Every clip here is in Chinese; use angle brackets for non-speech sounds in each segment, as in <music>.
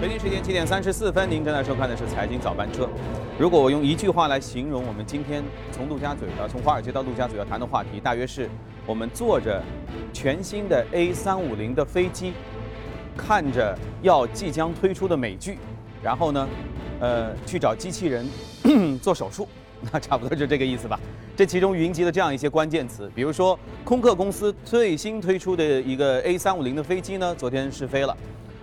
北京时间七点三十四分，您正在收看的是《财经早班车》。如果我用一句话来形容我们今天从陆家嘴到从华尔街到陆家嘴要谈的话题，大约是我们坐着全新的 A 三五零的飞机，看着要即将推出的美剧，然后呢，呃，去找机器人 <clears throat> 做手术，那差不多就这个意思吧。这其中云集了这样一些关键词，比如说空客公司最新推出的一个 A 三五零的飞机呢，昨天试飞了。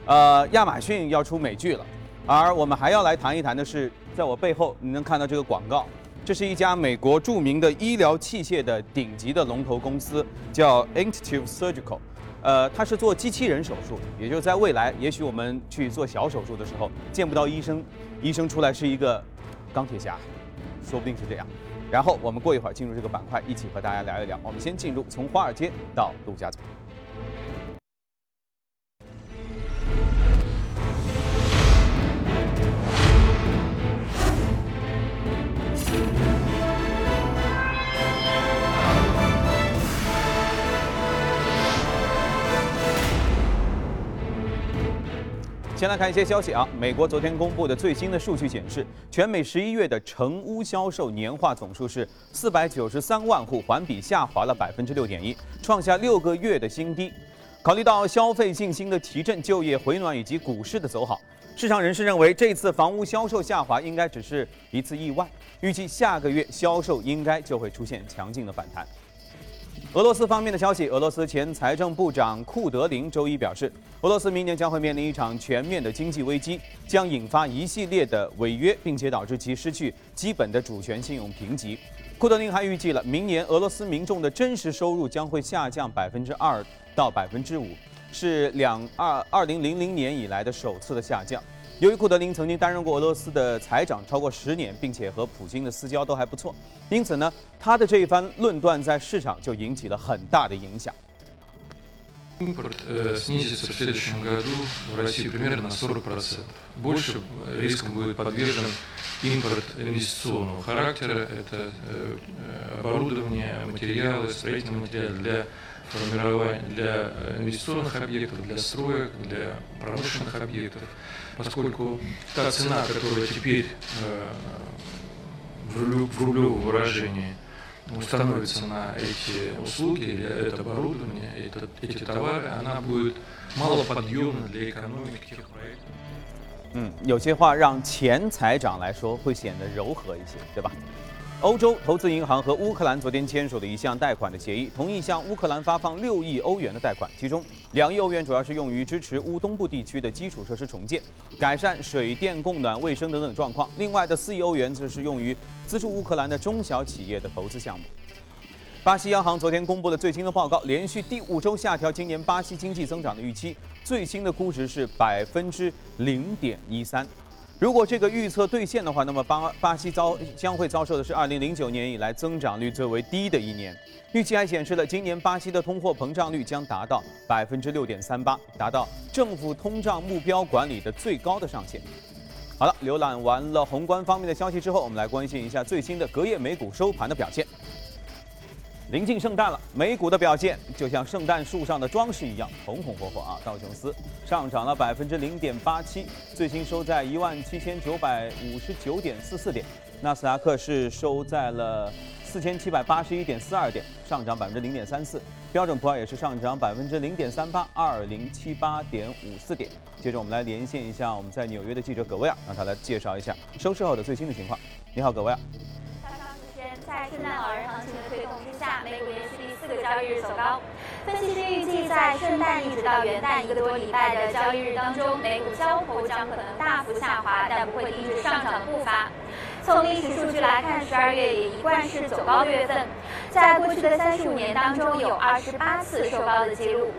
呃，亚马逊要出美剧了，而我们还要来谈一谈的是，在我背后你能看到这个广告，这是一家美国著名的医疗器械的顶级的龙头公司，叫 Intuitive Surgical，呃，它是做机器人手术，也就是在未来，也许我们去做小手术的时候见不到医生，医生出来是一个钢铁侠，说不定是这样。然后我们过一会儿进入这个板块，一起和大家聊一聊。我们先进入从华尔街到陆家嘴。先来看一些消息啊，美国昨天公布的最新的数据显示，全美十一月的成屋销售年化总数是四百九十三万户，环比下滑了百分之六点一，创下六个月的新低。考虑到消费信心的提振、就业回暖以及股市的走好，市场人士认为这次房屋销售下滑应该只是一次意外，预计下个月销售应该就会出现强劲的反弹。俄罗斯方面的消息，俄罗斯前财政部长库德林周一表示，俄罗斯明年将会面临一场全面的经济危机，将引发一系列的违约，并且导致其失去基本的主权信用评级。库德林还预计了明年俄罗斯民众的真实收入将会下降百分之二到百分之五，是两二二零零零年以来的首次的下降。由于库德林曾经担任过俄罗斯的财长超过十年，并且和普京的私交都还不错，因此呢，他的这一番论断在市场就引起了很大的影响。Импорт снизится в следующем году в России примерно на 40%. Больше риском будет подвержен импорт инвестиционного характера. Это оборудование, материалы, строительные материалы для формирования, для инвестиционных объектов, для строек, для промышленных объектов. Поскольку та цена, которая теперь в рублевом выражении – установится на эти услуги или это оборудование, это, эти товары, она будет малоподъемна для экономики тех проектов. 嗯，有些话让前财长来说会显得柔和一些，对吧？ 欧洲投资银行和乌克兰昨天签署了一项贷款的协议，同意向乌克兰发放六亿欧元的贷款，其中两亿欧元主要是用于支持乌东部地区的基础设施重建，改善水电供暖、卫生等等状况。另外的四亿欧元则是用于资助乌克兰的中小企业的投资项目。巴西央行昨天公布了最新的报告，连续第五周下调今年巴西经济增长的预期，最新的估值是百分之零点一三。如果这个预测兑现的话，那么巴巴西遭将会遭受的是2009年以来增长率最为低的一年。预期还显示了今年巴西的通货膨胀率将达到百分之六点三八，达到政府通胀目标管理的最高的上限。好了，浏览完了宏观方面的消息之后，我们来关心一下最新的隔夜美股收盘的表现。临近圣诞了，美股的表现就像圣诞树上的装饰一样，红红火火啊！道琼斯上涨了百分之零点八七，最新收在一万七千九百五十九点四四点；纳斯达克是收在了四千七百八十一点四二点，上涨百分之零点三四；标准普尔也是上涨百分之零点三八，二零七八点五四点。接着我们来连线一下我们在纽约的记者葛威尔，让他来介绍一下收市后的最新的情况。你好，葛威尔。在圣诞老人行情的推动之下，美股连续第四个交易日走高。分析师预计，在圣诞一直到元旦一个多礼拜的交易日当中，美股交投将可能大幅下滑，但不会停止上涨步伐。从历史数据来看，十二月也一贯是走高的月份，在过去的三十五年当中，有二十八次收高的记录。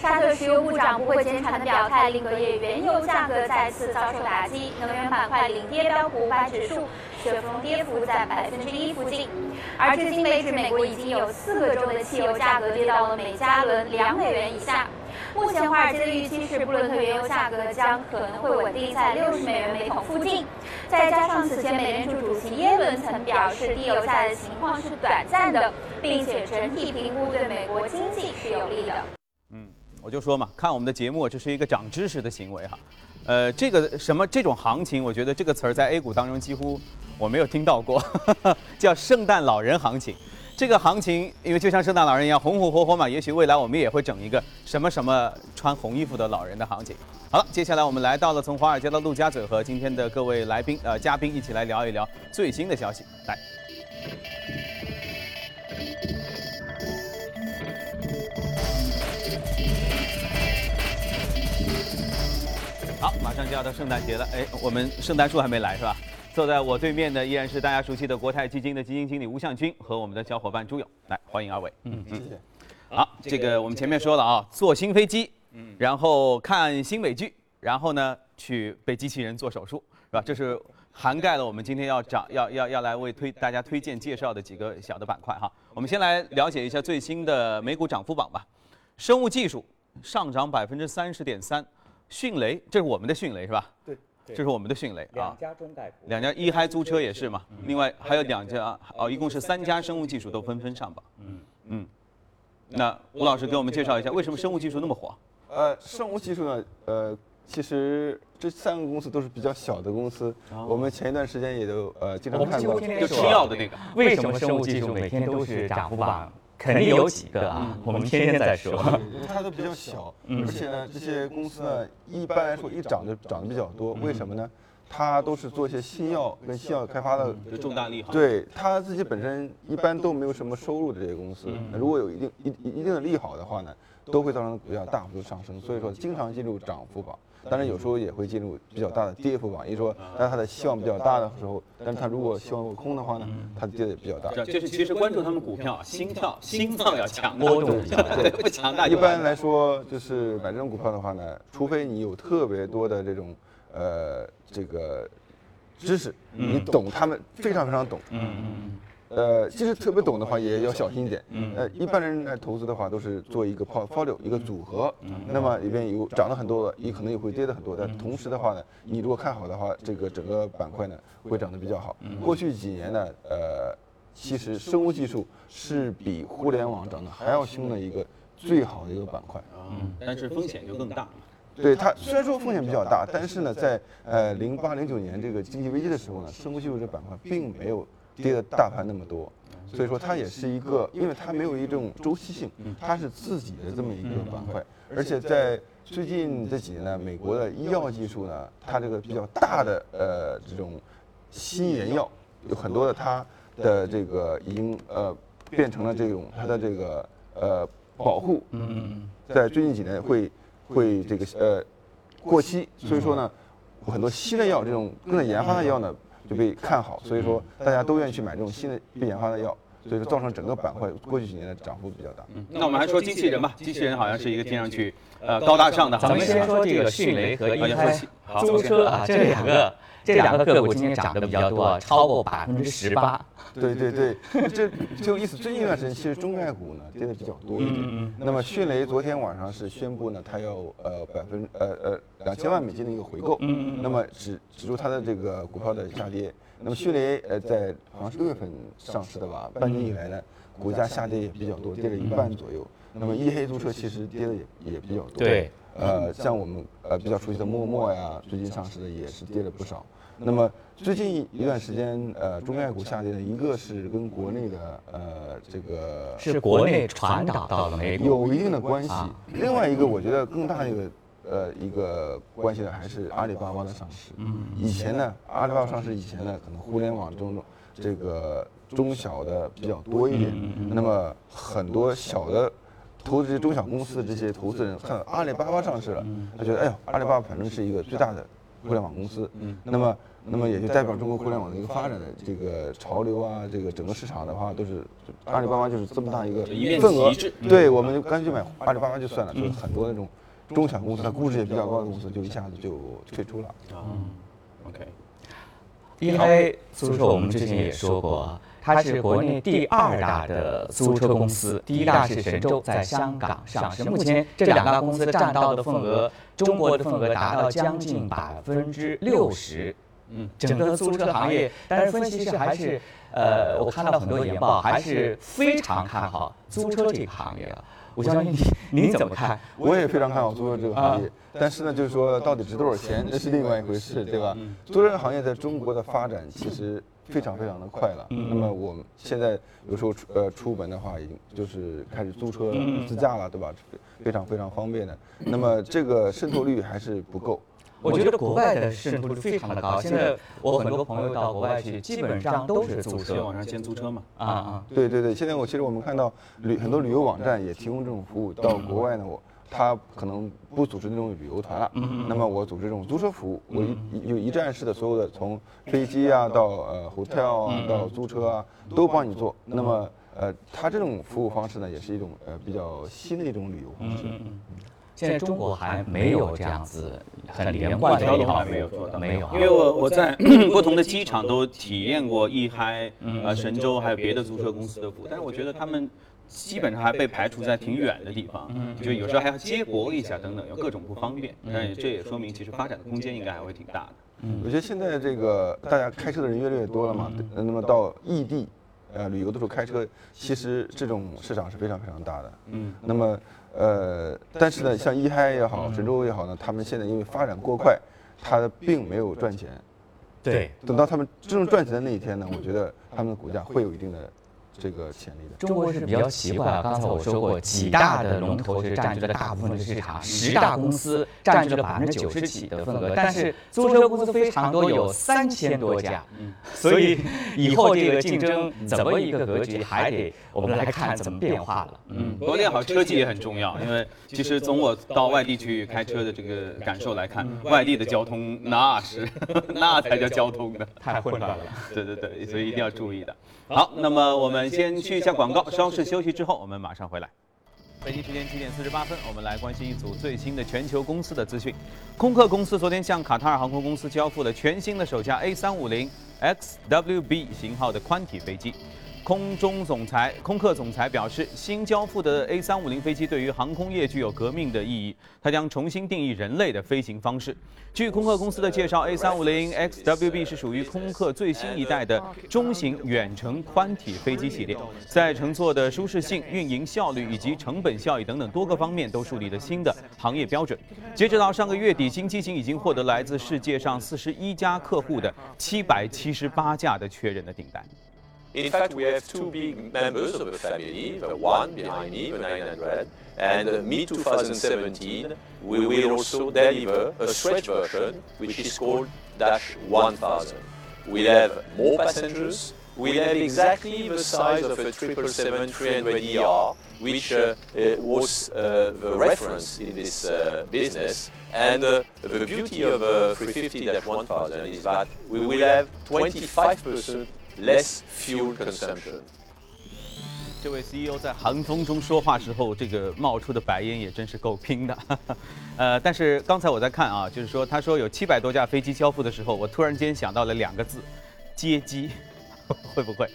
沙特石油部长不会减产的表态，令隔夜原油价格再次遭受打击。能源板块领跌，标普五百指数雪峰跌幅在百分之一附近。而至今为止，美国已经有四个州的汽油价格跌到了每加仑两美元以下。目前华尔街的预期是，布伦特原油价格将可能会稳定在六十美元每桶附近。再加上此前美联储主席耶伦曾表示，低油价的情况是短暂的，并且整体评估对美国经济是有利的。嗯，我就说嘛，看我们的节目，这是一个长知识的行为哈。呃，这个什么这种行情，我觉得这个词儿在 A 股当中几乎我没有听到过，<laughs> 叫圣诞老人行情。这个行情，因为就像圣诞老人一样红红火火嘛，也许未来我们也会整一个什么什么穿红衣服的老人的行情。好了，接下来我们来到了从华尔街的陆家嘴，和今天的各位来宾呃嘉宾一起来聊一聊最新的消息。来，好，马上就要到圣诞节了，哎，我们圣诞树还没来是吧？坐在我对面的依然是大家熟悉的国泰基金的基金经理吴向军和我们的小伙伴朱勇，来欢迎二位。嗯，谢谢。好，这个我们前面说了啊，坐新飞机，嗯，然后看新美剧，然后呢去被机器人做手术，是吧？这是涵盖了我们今天要讲要要要来为推大家推荐介绍的几个小的板块哈。我们先来了解一下最新的美股涨幅榜吧。生物技术上涨百分之三十点三，迅雷，这是我们的迅雷是吧？对。这是我们的迅雷啊，两家中概股，两家一嗨租车也是嘛，另外还有两家。哦，一共是三家生物技术都纷纷上榜。嗯。嗯，那吴老师给我们介绍一下，为什么生物技术那么火？呃，生物技术呢，呃，其实这三个公司都是比较小的公司，我们前一段时间也都呃经常看过，就吃药的那个。为什么生物技术每天都是涨幅榜？肯定有几个啊，我们天天在说。因为它都比较小，而且呢，这些公司呢，一般来说一涨就涨得比较多。为什么呢？它都是做一些新药跟新药开发的重大利好。对，它自己本身一般都没有什么收入的这些公司，如果有一定一一定的利好的话呢，都会造成股价大幅度上升，所以说经常进入涨幅榜。当然有时候也会进入比较大的跌幅榜，也就是说，当它的希望比较大的时候，但是它如果希望落空的话呢，它跌的也比较大。就是其实关注他们股票，心跳心脏要强，波动比较大，不强大。一般来说，就是买这种股票的话呢，除非你有特别多的这种呃这个知识，你懂他们非常非常懂。嗯嗯。呃，其实特别懂的话也要小心一点。嗯。呃，一般人来投资的话都是做一个 portfolio 一个组合。嗯。那么里边有涨了很多的，也可能也会跌的很多。但同时的话呢，你如果看好的话，这个整个板块呢会涨得比较好。嗯。过去几年呢，呃，其实生物技术是比互联网涨得还要凶的一个最好的一个板块。嗯。但是风险就更大。对它虽然说风险比较大，但是呢，在呃零八零九年这个经济危机的时候呢，生物技术这板块并没有。跌的大盘那么多，所以说它也是一个，因为它没有一种周期性，它是自己的这么一个板块。而且在最近这几年呢，美国的医药技术呢，它这个比较大的呃这种新研药，有很多的它的这个已经呃变成了这种它的这个呃保护，嗯在最近几年会会这个呃过期，所以说呢，很多新的药这种正在研发的药呢。就被看好，所以说大家都愿意去买这种新的被研发的药，所以说造成整个板块过去几年的涨幅比较大。嗯，那我们还说机器人吧，机器人好像是一个听上去呃高大上的。咱们先说这个迅雷和一开租车啊，这两个。这两个个股今天涨得比较多，超过百分之十八。对对对，这挺有意思。最近一段时间，其实中概股呢跌的比较多一点。那么迅雷昨天晚上是宣布呢，它要呃百分呃呃两千万美金的一个回购。那么止止住它的这个股票的下跌。那么迅雷呃在好像是六月份上市的吧，半年以来呢，股价下跌也比较多，跌了一半左右。那么一黑租车其实跌的也也比较多。对。呃，像我们呃比较熟悉的陌陌呀，最近上市的也是跌了不少。那么最近一段时间，呃，中概股下跌的一个是跟国内的呃这个是国内传导到了美股有一定的关系。另外一个，我觉得更大的一个呃一个关系的还是阿里巴巴的上市。嗯。以前呢，阿里巴巴上市以前呢，可能互联网中这个中小的比较多一点。嗯那么很多小的。投资中小公司的这些投资人看阿里巴巴上市了，他觉得哎呦，阿里巴巴反正是一个最大的互联网公司，嗯。那么那么也就代表中国互联网的一个发展的这个潮流啊，这个整个市场的话都是阿里巴巴就是这么大一个份额，对，我们就干脆买阿里巴巴就算了，就是很多那种中小公司，它估值也比较高的公司，就一下子就退出了。嗯，OK，因为租车我们之前也说过。它是国内第二大的租车公司，第一大是神州，在香港上市。目前这两大公司占到的份额，中国的份额达到将近百分之六十。嗯，整个租车行业，但是分析师还是，呃，我看到很多研报，还是非常看好租车这个行业。我相信你，您怎么看？我也非常看好租车这个行业，但是呢，就是说到底值多少钱，那是另外一回事，对吧？租车行业在中国的发展其实非常非常的快了。那么我们现在有时候出呃出门的话，已经就是开始租车自驾了，对吧？非常非常方便的。那么这个渗透率还是不够。我觉得国外的渗透率非常的高。现在我很多朋友到国外去，基本上都是租车，网上先租车嘛。啊啊，对对对，现在我其实我们看到旅很多旅游网站也提供这种服务。到国外呢，我他可能不组织那种旅游团了，那么我组织这种租车服务，我一有一站式的，所有的从飞机啊到呃 hotel 啊到租车啊都帮你做。那么呃，他这种服务方式呢，也是一种呃比较新的一种旅游方式。现在中国还没有这样子很连贯的一套，没有做到，没有。因为我我在 <clears throat> 不同的机场都体验过一嗨、呃神州还有别的租车公司的服务，但是我觉得他们基本上还被排除在挺远的地方，就有时候还要接驳一下等等，有各种不方便。但这也说明其实发展的空间应该还会挺大的。嗯我觉得现在这个大家开车的人越来越多了嘛，那么到异地呃旅游的时候开车，其实这种市场是非常非常大的。嗯，那么。呃，但是呢，像一嗨也好，神州也好呢，他们现在因为发展过快，它并没有赚钱。对，等到他们真正赚钱的那一天呢，我觉得他们的股价会有一定的。这个潜力的中国是比较奇怪啊，刚才我说过，几大的龙头是占据了大部分的市场，十大公司占据了百分之九十几的份额，但是租车公司非常多，有三千多家，所以以后这个竞争怎么一个格局，还得我们来看怎么变化了。嗯，国内好车技也很重要，因为其实从我到外地去开车的这个感受来看，外地的交通那是那才叫交通呢，太混乱了。对对对，所以一定要注意的。好，那么我们先去一下广告，稍事休息之后，我们马上回来。北京时间七点四十八分，我们来关心一组最新的全球公司的资讯。空客公司昨天向卡塔尔航空公司交付了全新的首架 A350 XWB 型号的宽体飞机。空中总裁空客总裁表示，新交付的 A350 飞机对于航空业具有革命的意义，它将重新定义人类的飞行方式。据空客公司的介绍，A350 XWB 是属于空客最新一代的中型远程宽体飞机系列，在乘坐的舒适性、运营效率以及成本效益等等多个方面都树立了新的行业标准。截止到上个月底，新机型已经获得来自世界上四十一家客户的七百七十八架的确认的订单。In fact, we have two big members of the family, the one behind me, the 900, and uh, mid-2017, we will also deliver a stretch version, which is called Dash 1000. We'll have more passengers, we'll have exactly the size of a 777-300ER, which uh, uh, was uh, the reference in this uh, business. And uh, the beauty of a 350-1000 is that we will have 25% less fuel consumption。这位 CEO 在寒风中说话时候，这个冒出的白烟也真是够拼的。<laughs> 呃，但是刚才我在看啊，就是说他说有七百多架飞机交付的时候，我突然间想到了两个字：接机，<laughs> 会不会？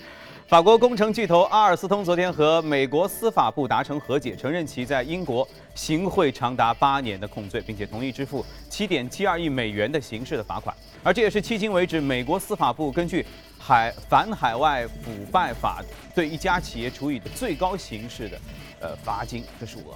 法国工程巨头阿尔斯通昨天和美国司法部达成和解，承认其在英国行贿长达八年的控罪，并且同意支付七点七二亿美元的刑事的罚款。而这也是迄今为止美国司法部根据海反海外腐败法对一家企业处以的最高形式的呃罚金的数额。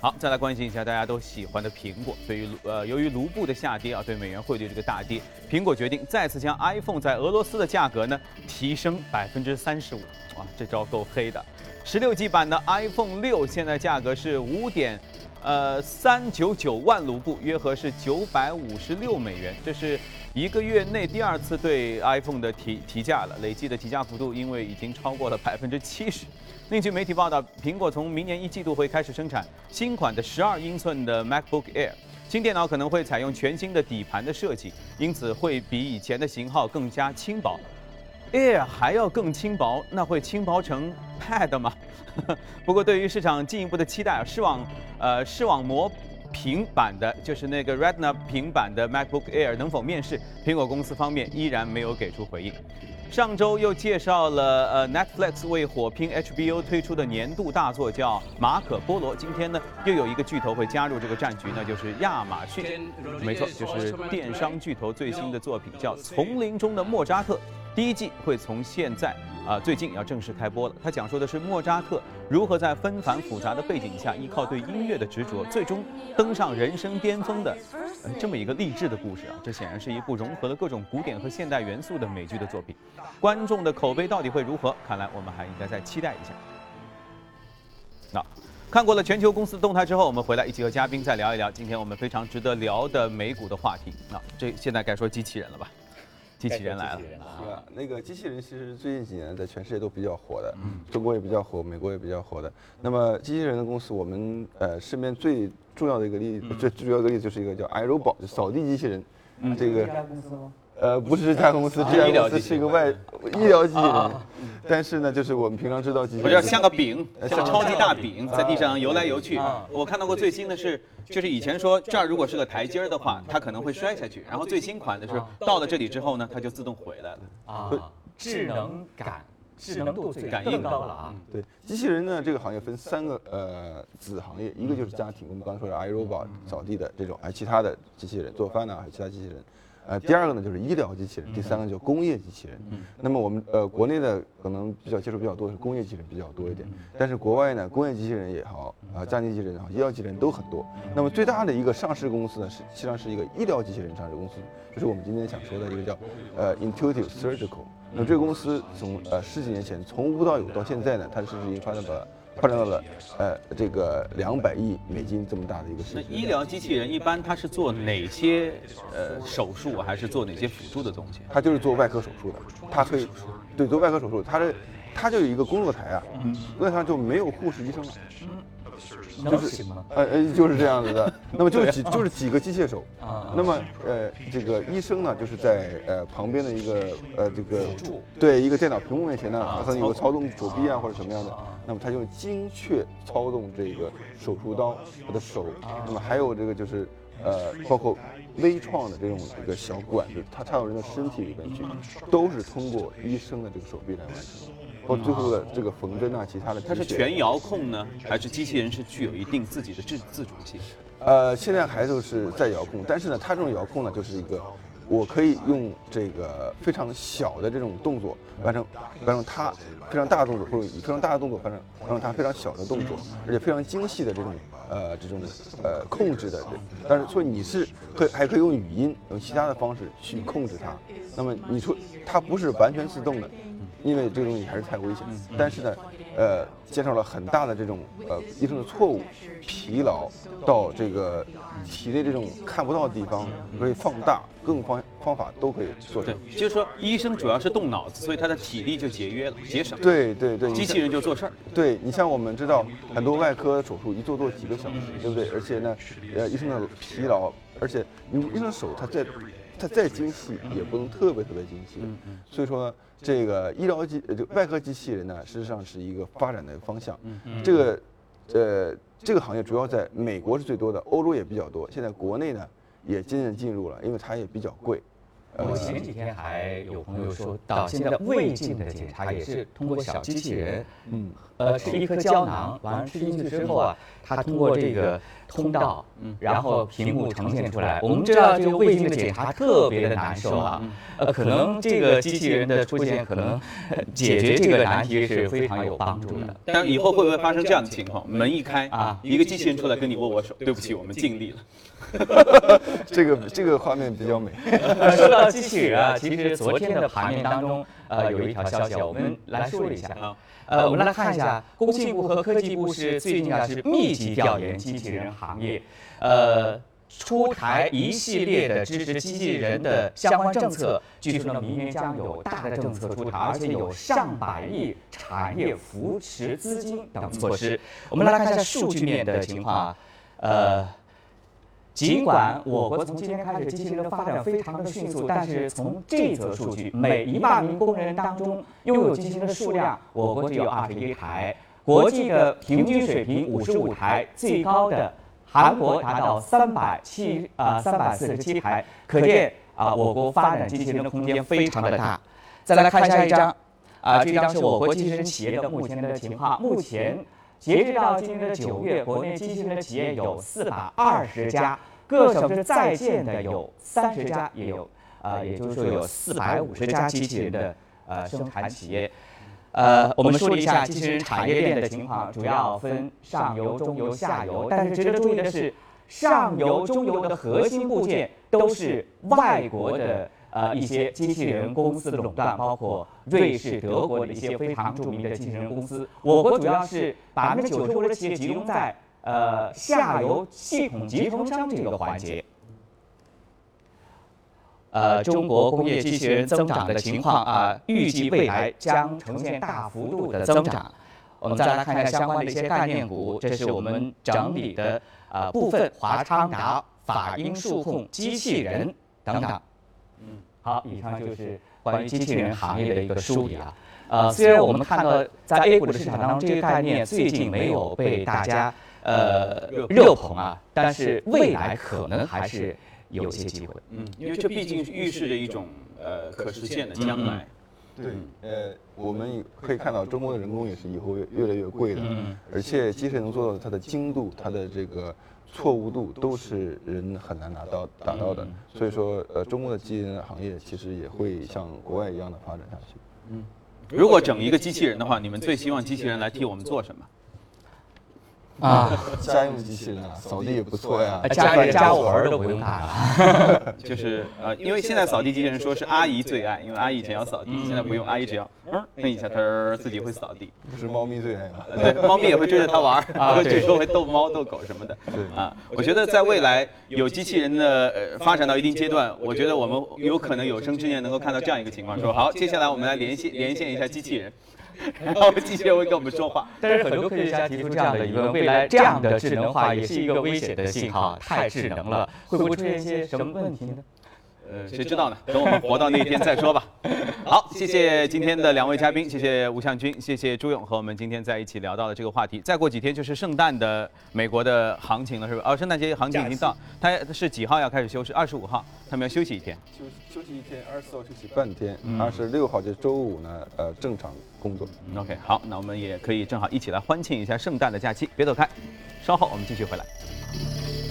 好，再来关心一下大家都喜欢的苹果。对于呃，由于卢布的下跌啊，对美元汇率这个大跌，苹果决定再次将 iPhone 在俄罗斯的价格呢提升百分之三十五。哇，这招够黑的。十六 G 版的 iPhone 六现在价格是五点呃三九九万卢布，约合是九百五十六美元。这是一个月内第二次对 iPhone 的提提价了，累计的提价幅度因为已经超过了百分之七十。另据媒体报道，苹果从明年一季度会开始生产新款的十二英寸的 MacBook Air，新电脑可能会采用全新的底盘的设计，因此会比以前的型号更加轻薄。Air 还要更轻薄，那会轻薄成 Pad 吗？<laughs> 不过对于市场进一步的期待，视网呃视网膜平板的，就是那个 Retina 平板的 MacBook Air 能否面世，苹果公司方面依然没有给出回应。上周又介绍了呃 Netflix 为火拼 HBO 推出的年度大作叫《马可波罗》。今天呢又有一个巨头会加入这个战局，那就是亚马逊。没错，就是电商巨头最新的作品叫《丛林中的莫扎特》。第一季会从现在啊，最近要正式开播了。它讲述的是莫扎特如何在纷繁复杂的背景下，依靠对音乐的执着，最终登上人生巅峰的呃这么一个励志的故事啊。这显然是一部融合了各种古典和现代元素的美剧的作品。观众的口碑到底会如何？看来我们还应该再期待一下。那看过了全球公司的动态之后，我们回来一起和嘉宾再聊一聊今天我们非常值得聊的美股的话题。那这现在该说机器人了吧？机器人来了。是吧？那个机器人其实最近几年在全世界都比较火的，中国也比较火，美国也比较火的。那么机器人的公司，我们呃身边最重要的一个例子，最最主要的一个例子就是一个叫 iRobot，就扫地机器人。这个公司吗？呃，不是这家公司，这家公司是一个外医疗机器人，但是呢，就是我们平常知道机器人我觉得像个饼，像超级大饼，在地上游来游去。我看到过最新的是，就是以前说这儿如果是个台阶儿的话，它可能会摔下去。然后最新款的是到了这里之后呢，它就自动回来了。啊，智能感、智能度最感应更高了啊。对机器人呢，这个行业分三个呃子行业，一个就是家庭，我们刚才说的 iRobot 扫地的这种，还有其他的机器人做饭呢，还有其他机器人。呃，第二个呢就是医疗机器人，第三个叫工业机器人。那么我们呃国内的可能比较接触比较多的是工业机器人比较多一点，但是国外呢，工业机器人也好，啊家庭机器人也好，医疗机器人都很多。那么最大的一个上市公司呢，是实际上是一个医疗机器人上市公司，就是我们今天想说的一个叫呃 Intuitive Surgical。那这个公司从呃十几年前从无到有到现在呢，它是已经发展到了发展到了呃这个两百亿美金这么大的一个市场。那医疗机器人一般它是做哪些呃手术，还是做哪些辅助的东西？它就是做外科手术的，它可以对做外科手术，它的它就有一个工作台啊，工作台上就没有护士医生了，能行吗？呃呃就是这样子的。<laughs> 那么就是几就是几个机械手啊，那么呃这个医生呢就是在呃旁边的一个呃这个对一个电脑屏幕面前呢，他有个操纵手臂啊或者什么样的，那么他就精确操纵这个手术刀他的手，那么还有这个就是呃包括。微创的这种一个小管子，它插到人的身体里边去，都是通过医生的这个手臂来完成的，包括最后的这个缝针啊，其他的。它是全遥控呢，还是机器人是具有一定自己的自自主性？呃，现在还都是在遥控，但是呢，它这种遥控呢，就是一个，我可以用这个非常小的这种动作完成完成它非常大的动作，或者以非常大的动作完成完成它非常小的动作，而且非常精细的这种呃这种呃控制的。但是说你是可以还可以用语音，用其他的方式去控制它。那么你说它不是完全自动的，因为这个东西还是太危险。但是呢，呃，减少了很大的这种呃医生的错误、疲劳，到这个体内这种看不到的地方可以放大，各种方方法都可以做成对。，就是说医生主要是动脑子，所以他的体力就节约了，节省了。对对对，机器人就做事儿。对你像我们知道很多外科手术一做做几个小时，对不对？而且呢，呃，医生的疲劳，而且你医生的手他再他再精细也不能特别特别精细。所以说这个医疗机呃这个外科机器人呢，事实上是一个发展的方向。这个呃这个行业主要在美国是最多的，欧洲也比较多，现在国内呢也渐渐进入了，因为它也比较贵。我前几天还有朋友说到，现在胃镜的检查也是通过小机器人，嗯，呃，吃一颗胶囊，完了吃进去之后啊，它通过这个通道，嗯，然后屏幕呈现出来。我们知道这个胃镜的检查特别的难受啊，呃，可能这个机器人的出现，可能呃解决这个难题是非常有帮助的。但以后会不会发生这样的情况？门一开啊啊，一个机器人出来跟你握握手，对不起，我们尽力了。这个这个画面比较美。呃，说到机器人啊，其实昨天的盘面当中，呃，有一条消息啊，我们来说一下啊。呃，我们来看一下，工信部和科技部是最近啊是密集调研机器人行业，呃，出台一系列的支持机器人的相关政策。据说呢，明年将有大的政策出台，而且有上百亿产业扶持资金等措施。我们来看一下数据面的情况啊，呃。尽管我国从今天开始机器人的发展非常的迅速，但是从这则数据，每一万名工人当中拥有机器人的数量，我国只有二十一台，国际的平均水平五十五台，最高的韩国达到三百七啊三百四十七台，可见啊我国发展机器人的空间非常的大。再来看下一张，啊这张是我国机器人企业的目前的情况，目前。截止到今年的九月，国内机器人的企业有四百二十家，各省市在建的有三十家，也有呃，也就是说有四百五十家机器人的呃生产企业。呃，我们梳理一下机器人产业链的情况，主要分上游、中游、下游。但是值得注意的是，上游、中游的核心部件都是外国的呃一些机器人公司的垄断，包括瑞士、德国的一些非常著名的机器人公司。我国主要是百分之九十五的企业集中在呃下游系统集成商这个环节。呃，中国工业机器人增长的情况啊，预计未来将呈现大幅度的增长。我们再来看一下相关的一些概念股，这是我们整理的呃部分华昌达、法英数控、机器人等等。嗯，好，以上就是关于机器人行业的一个梳理啊。呃，虽然我们看到在 A 股的市场当中，这个概念最近没有被大家呃热捧啊，但是未来可能还是。有些机会，嗯，因为这毕竟是预示着一种呃可实现的将来。对，呃，我们可以看到中国的人工也是以后越越来越贵的，嗯，而且机器人能做到它的精度、它的这个错误度都是人很难拿到达到的。所以说，呃，中国的机器人行业其实也会像国外一样的发展下去。嗯，如果整一个机器人的话，你们最希望机器人来替我们做什么？啊，家用机器人啊，扫地也不错呀。家里家务活儿都不用干了，就是呃，因为现在扫地机器人说是阿姨最爱，因为阿姨以前要扫地，现在不用，阿姨只要嗯摁一下，它自己会扫地。不是猫咪最爱吗？对，猫咪也会追着它玩儿啊，有时候会逗猫逗狗什么的。对啊，我觉得在未来有机器人的呃发展到一定阶段，我觉得我们有可能有生之年能够看到这样一个情况，说好，接下来我们来连线连线一下机器人。然后机器人会跟我们说话，但是很多科学家提出这样的疑问：未来这样的智能化也是一个危险的信号，太智能了，会不会出现一些什么问题呢？呃，谁知道呢？<laughs> 等我们活到那一天再说吧。<laughs> <laughs> 好，谢谢今天的两位嘉宾，谢谢吴向军，谢谢朱勇，和我们今天在一起聊到的这个话题。再过几天就是圣诞的美国的行情了，是吧？哦，圣诞节行情已经到，它是几号要开始休是？二十五号，他们要休息一天。休休息一天，二十四号休息半天，二十六号就周五呢，呃，正常工作。OK，好，那我们也可以正好一起来欢庆一下圣诞的假期。别走开，稍后我们继续回来。